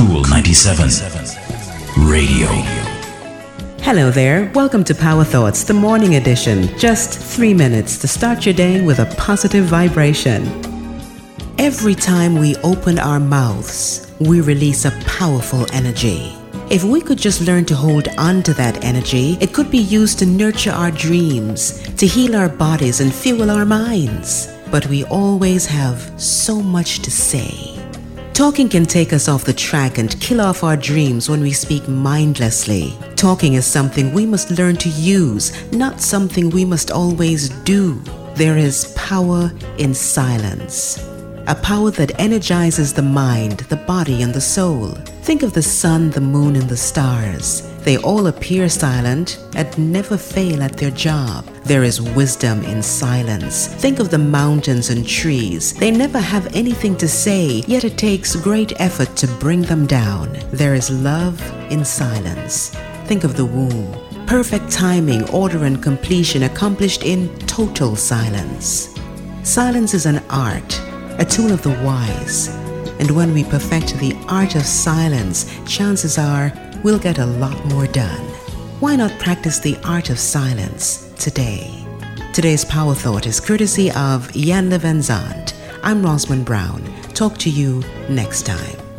Kool 97 Radio. Hello there. Welcome to Power Thoughts, the morning edition. Just three minutes to start your day with a positive vibration. Every time we open our mouths, we release a powerful energy. If we could just learn to hold on to that energy, it could be used to nurture our dreams, to heal our bodies and fuel our minds. But we always have so much to say. Talking can take us off the track and kill off our dreams when we speak mindlessly. Talking is something we must learn to use, not something we must always do. There is power in silence. A power that energizes the mind, the body, and the soul. Think of the sun, the moon, and the stars. They all appear silent and never fail at their job. There is wisdom in silence. Think of the mountains and trees. They never have anything to say, yet it takes great effort to bring them down. There is love in silence. Think of the womb. Perfect timing, order, and completion accomplished in total silence. Silence is an art, a tool of the wise. And when we perfect the art of silence, chances are we'll get a lot more done. Why not practice the art of silence today? Today's Power Thought is courtesy of Iyanla Vanzant. I'm Rosman Brown. Talk to you next time.